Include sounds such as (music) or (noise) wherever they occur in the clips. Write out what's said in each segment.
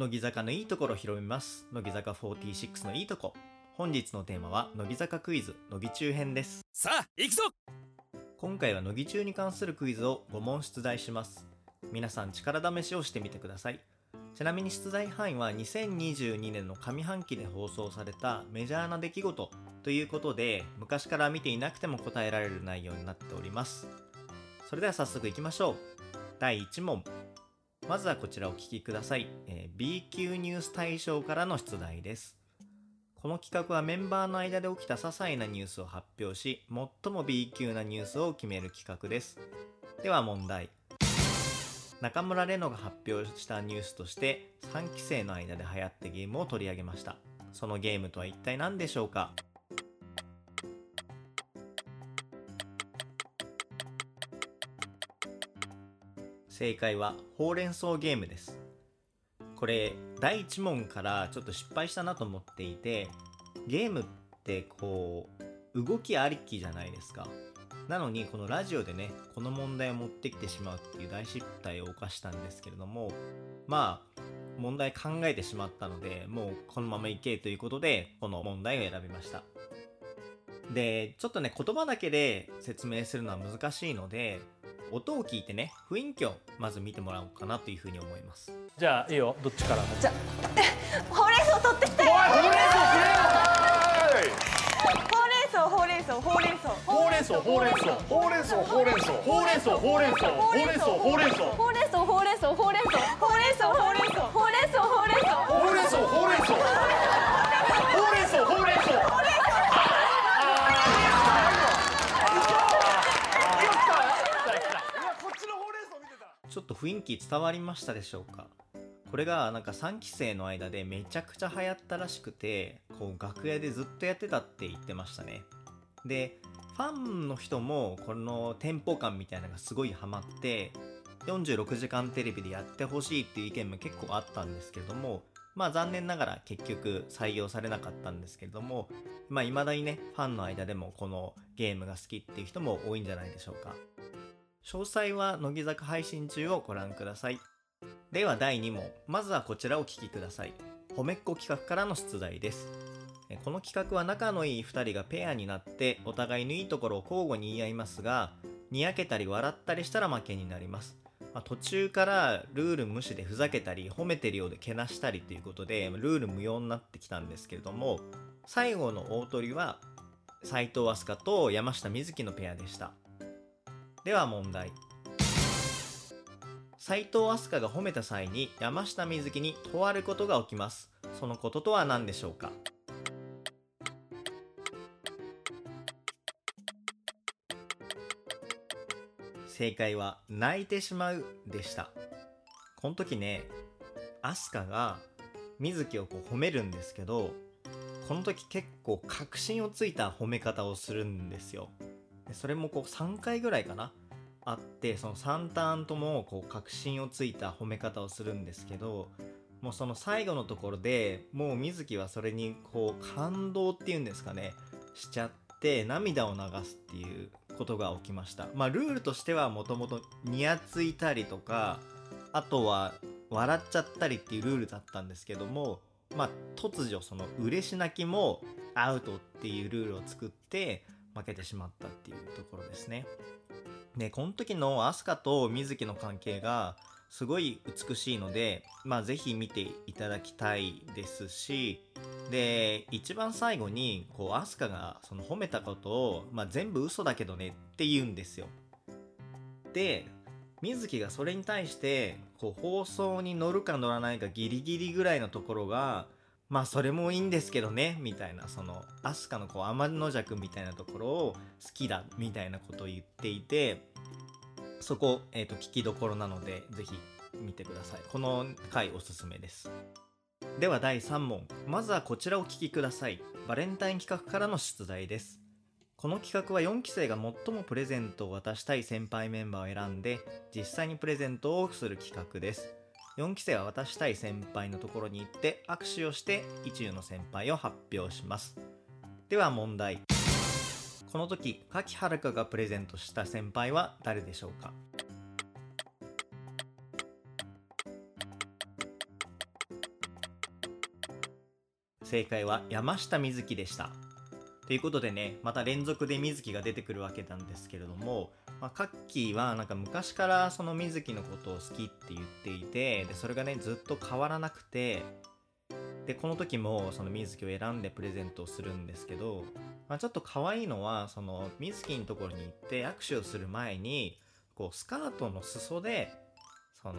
乃木坂のいいところを広めます。乃木坂46のいいとこ。本日のテーマは乃木坂クイズ乃木中編です。さあ行くぞ！今回は乃木中に関するクイズを5問出題します。皆さん力試しをしてみてください。ちなみに出題範囲は2022年の上半期で放送されたメジャーな出来事ということで昔から見ていなくても答えられる内容になっております。それでは早速いきましょう。第1問まずはこちらお聞きください、えー B 級ニュース大賞からの出題です。この企画はメンバーの間で起きた些細なニュースを発表し最も B 級なニュースを決める企画です。では問題。中村玲乃が発表したニュースとして3期生の間で流行ってゲームを取り上げました。そのゲームとは一体何でしょうか？正解はほうれん草ゲームです。これ第1問からちょっと失敗したなと思っていてゲームってこう動きありきじゃないですか。なのにこのラジオでねこの問題を持ってきてしまうっていう大失態を犯したんですけれどもまあ問題考えてしまったのでもうこのままいけということでこの問題を選びました。でちょっとね言葉だけで説明するのは難しいので音を聞いてね雰囲気をまず見てもらおうかなというふうに思います。じゃあいいよどっちから？じゃ (laughs) ほうれん草取ってきておいほうれんほうれん草ほうれん草ほうれん草草ほうれん草ほうれん草ほうれん草ほうれん草ほうれん草ほうれん草ほうれん草ほうれん草ほうれん草ちょっと雰囲気伝わりましたでしょうか？これがなんか3期生の間でめちゃくちゃ流行ったらしくてこう楽屋でずっとやってたって言ってましたね。でファンの人もこのテンポ感みたいなのがすごいハマって46時間テレビでやってほしいっていう意見も結構あったんですけれどもまあ残念ながら結局採用されなかったんですけれどもまあ未だにねファンの間でもこのゲームが好きっていう人も多いんじゃないでしょうか。詳細は乃木坂配信中をご覧ください。では第2問。まずはこちらをお聞きください。褒めっ子企画からの出題です。この企画は仲のいい2人がペアになってお互いのいいところを交互に言い合いますがにやけたり笑ったりしたら負けになります、まあ途中からルール無視でふざけたり褒めてるようでけなしたりということでルール無用になってきたんですけれども最後の大取りは斉藤飛鳥と山下美月のペアでした。では問題。斉藤飛鳥が褒めた際に山下美月にとあることが起きます。そのこととは何でしょうか？正解は泣いてしまうでした。この時ね飛鳥が水木をこう褒めるんですけどこの時結構確信をついた褒め方をするんですよ。それもこう3回ぐらいかな。あってその3ターンともこう確信をついた褒め方をするんですけどもうその最後のところでもう水木はそれにこう感動っていうんですかねしちゃって涙を流すっていうことが起きました。まあルールとしてはもともとにやついたりとかあとは笑っちゃったりっていうルールだったんですけどもまあ突如その嬉し泣きもアウトっていうルールを作って負けてしまったっていうところですね。でこの時のアスカと水木の関係がすごい美しいのでまあぜひ見ていただきたいですしで一番最後にこうアスカがその褒めたことを、まあ、全部嘘だけどねって言うんですよ。で水木がそれに対してこう放送に乗るか乗らないかギリギリぐらいのところがまあそれもいいんですけどねみたいなそのアスカのこう天の弱みたいなところを好きだみたいなことを言っていてそこ、えー、と聞きどころなのでぜひ見てください。この回おすすめです。では第3問。まずはこちらをお聞きください。バレンタイン企画からの出題です。この企画は4期生が最もプレゼントを渡したい先輩メンバーを選んで実際にプレゼントをする企画です。4期生は渡したい先輩のところに行って握手をして一流の先輩を発表します。では問題。この時柿遥香がプレゼントした先輩は誰でしょうか？正解は山下美月でした。ということでねまた連続で水木が出てくるわけなんですけれども、まあ、カッキーはなんか昔からその水木のことを好きって言っていてでそれがねずっと変わらなくてでこの時もその水木を選んでプレゼントをするんですけど、まあ、ちょっと可愛いのはその水木のところに行って握手をする前にこうスカートの裾でその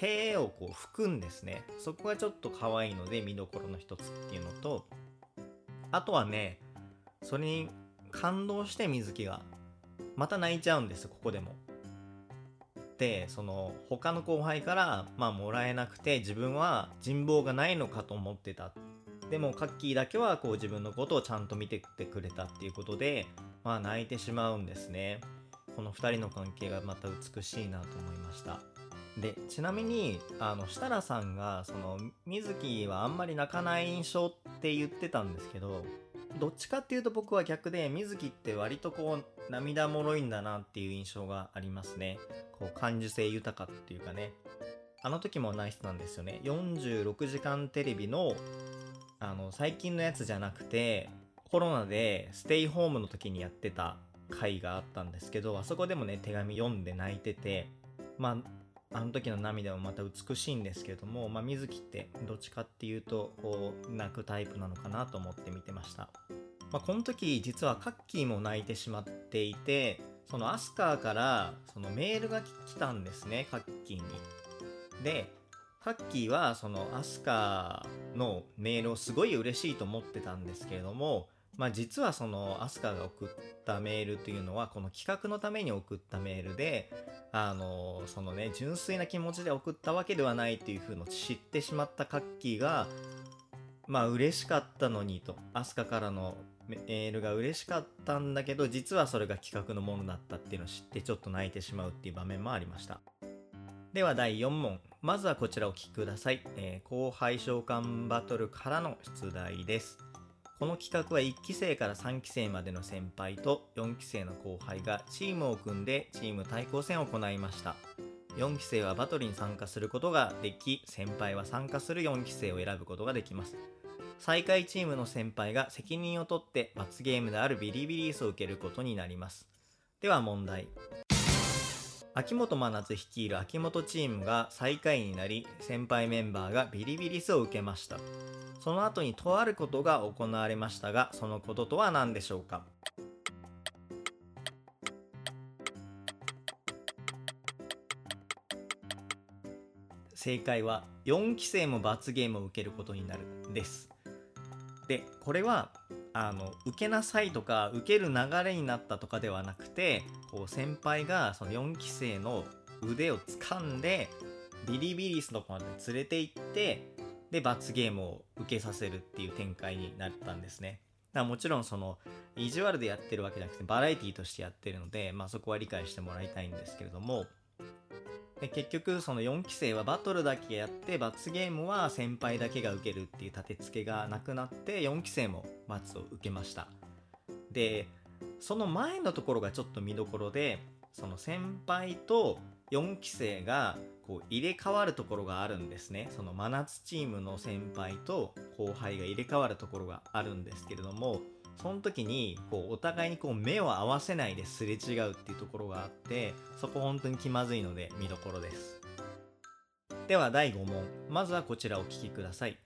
手をこう拭くんですね。そこがちょっと可愛いので見どころの一つっていうのとあとはねそれに感動して水木がまた泣いちゃうんですここでも。でその他の後輩からまあもらえなくて自分は人望がないのかと思ってた。でもカッキーだけはこう自分のことをちゃんと見ててくれたっていうことでまあ泣いてしまうんですね。この2人の関係がまた美しいなと思いました。でちなみにあの設楽さんがその水木はあんまり泣かない印象って言ってたんですけどどっちかっていうと僕は逆で水木って割とこう涙もろいんだなっていう印象がありますね。こう感受性豊かっていうかね。あの時もナイスなんですよね。46時間テレビのあの最近のやつじゃなくてコロナでステイホームの時にやってた回があったんですけどあそこでもね手紙読んで泣いててまああの時の涙もまた美しいんですけれども、まあ、水木ってどっちかっていうとこう泣くタイプなのかなと思って見てました、まあ、この時実はカッキーも泣いてしまっていてそのアスカーからそのメールが来たんですねカッキーに。でカッキーはそのアスカーのメールをすごい嬉しいと思ってたんですけれどもまあ、実はそのアスカが送ったメールというのはこの企画のために送ったメールであのそのね純粋な気持ちで送ったわけではないっていう風の知ってしまったカッキーがまあ嬉しかったのにとアスカからのメールが嬉しかったんだけど実はそれが企画のものだったっていうのを知ってちょっと泣いてしまうっていう場面もありました。では第4問。まずはこちらお聞きください、えー、後輩召喚バトルからの出題です。この企画は1期生から3期生までの先輩と4期生の後輩がチームを組んでチーム対抗戦を行いました。4期生はバトルに参加することができ先輩は参加する4期生を選ぶことができます。最下位チームの先輩が責任を取って罰ゲームであるビリビリ椅子を受けることになります。では問題。秋元真夏率いる秋元チームが最下位になり先輩メンバーがビリビリ椅子を受けました。その後にとあることが行われましたがそのこととは何でしょうか？正解は4期生も罰ゲームを受けることになるです。でこれはあの受けなさいとか受ける流れになったとかではなくてこう先輩がその4期生の腕を掴んでビリビリスのとこまで連れて行ってで罰ゲームを受けさせるっていう展開になったんですね。だからもちろんその意地悪でやってるわけじゃなくてバラエティとしてやってるので、まあ、そこは理解してもらいたいんですけれどもで結局その4期生はバトルだけやって罰ゲームは先輩だけが受けるっていう立て付けがなくなって4期生も罰を受けました。でその前のところがちょっと見どころでその先輩と4期生がこう入れ替わるところがあるんですね。その真夏チームの先輩と後輩が入れ替わるところがあるんですけれどもその時にこうお互いにこう目を合わせないですれ違うっていうところがあってそこ本当に気まずいので見どころです。では第5問まずはこちらお聴きください。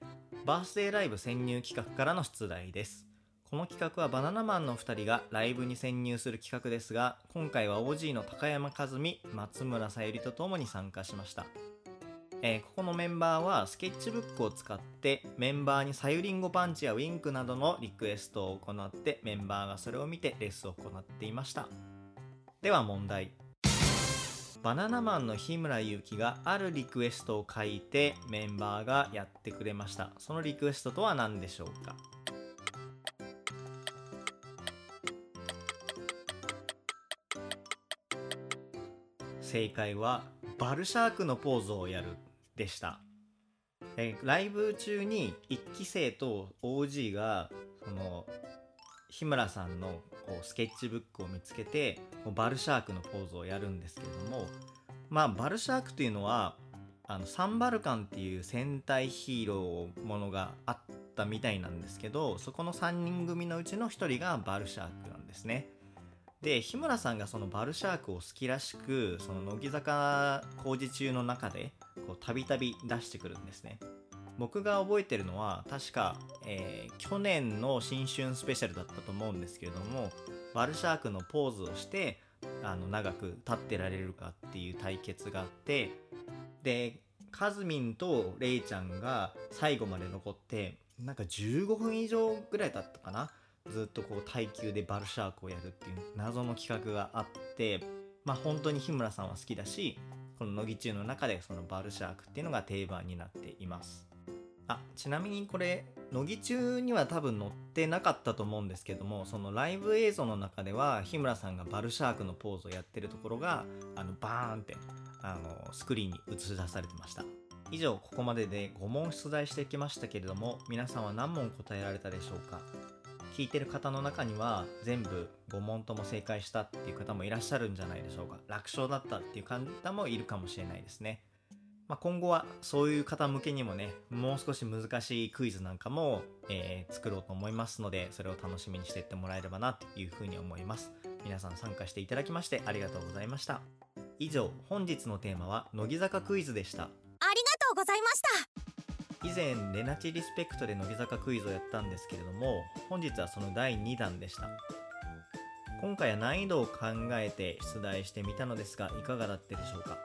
バースデーライブ潜入企画からの出題です。この企画はバナナマンの2人がライブに潜入する企画ですが今回は OG の高山和美松村さゆりとともに参加しました。えー、ここのメンバーはスケッチブックを使ってメンバーにさゆりんごパンチやウィンクなどのリクエストを行ってメンバーがそれを見てレッスンを行っていました。では問題。バナナマンの日村勇紀があるリクエストを書いてメンバーがやってくれました。そのリクエストとは何でしょうか？正解はバルシャークのポーズをやる。でした、えライブ中に1期生と OG がその日村さんのこうスケッチブックを見つけてバルシャークのポーズをやるんですけれどもまあバルシャークというのはあのサンバルカンっていう戦隊ヒーローものがあっったみたいなんですけどそこの3人組のうちの1人がバルシャークなんですね。で日村さんがそのバルシャークを好きらしくその乃木坂工事中の中でたびたび出してくるんですね。僕が覚えてるのは確か、えー去年の新春スペシャルだったと思うんですけれどもバルシャークのポーズをしてあの長く立ってられるかっていう対決があってでカズミンとレイちゃんが最後まで残ってなんか15分以上ぐらい経ったかなずっとこう耐久でバルシャークをやるっていう謎の企画があってまあ本当に日村さんは好きだしこの乃木中の中でそのバルシャークっていうのが定番になっています。あちなみにこれ乃木中には多分載ってなかったと思うんですけどもそのライブ映像の中では日村さんがバルシャークのポーズをやってるところがあのバーンってあのスクリーンに映し出されてました。以上ここまでで5問出題してきましたけれども皆さんは何問答えられたでしょうか？聞いてる方の中には全部5問とも正解したっていう方もいらっしゃるんじゃないでしょうか。楽勝だったっていう方もいるかもしれないですね。まあ、今後はそういう方向けにもねもう少し難しいクイズなんかも、えー作ろうと思いますのでそれを楽しみにしていってもらえればなというふうに思います。皆さん参加していただきましてありがとうございました。以上本日のテーマは乃木坂クイズでした。以前レナチリスペクトで乃木坂クイズをやったんですけれども本日はその第2弾でした。今回は難易度を考えて出題してみたのですがいかがだったでしょうか？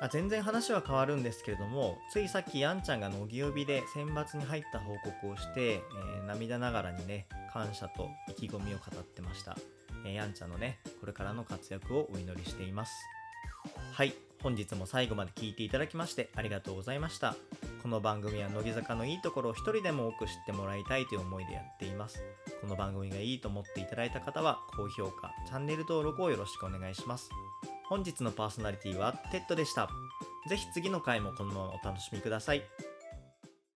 あ全然話は変わるんですけれどもついさっきやんちゃんが乃木呼びで選抜に入った報告をして、えー涙ながらにね感謝と意気込みを語ってました、えーやんちゃんのねこれからの活躍をお祈りしています。はい本日も最後まで聞いていただきましてありがとうございました。この番組は乃木坂のいいところを一人でも多く知ってもらいたいという思いでやっています。この番組がいいと思っていただいた方は高評価チャンネル登録をよろしくお願いします。本日のパーソナリティはテッドでした。ぜひ次の回もこのままお楽しみください。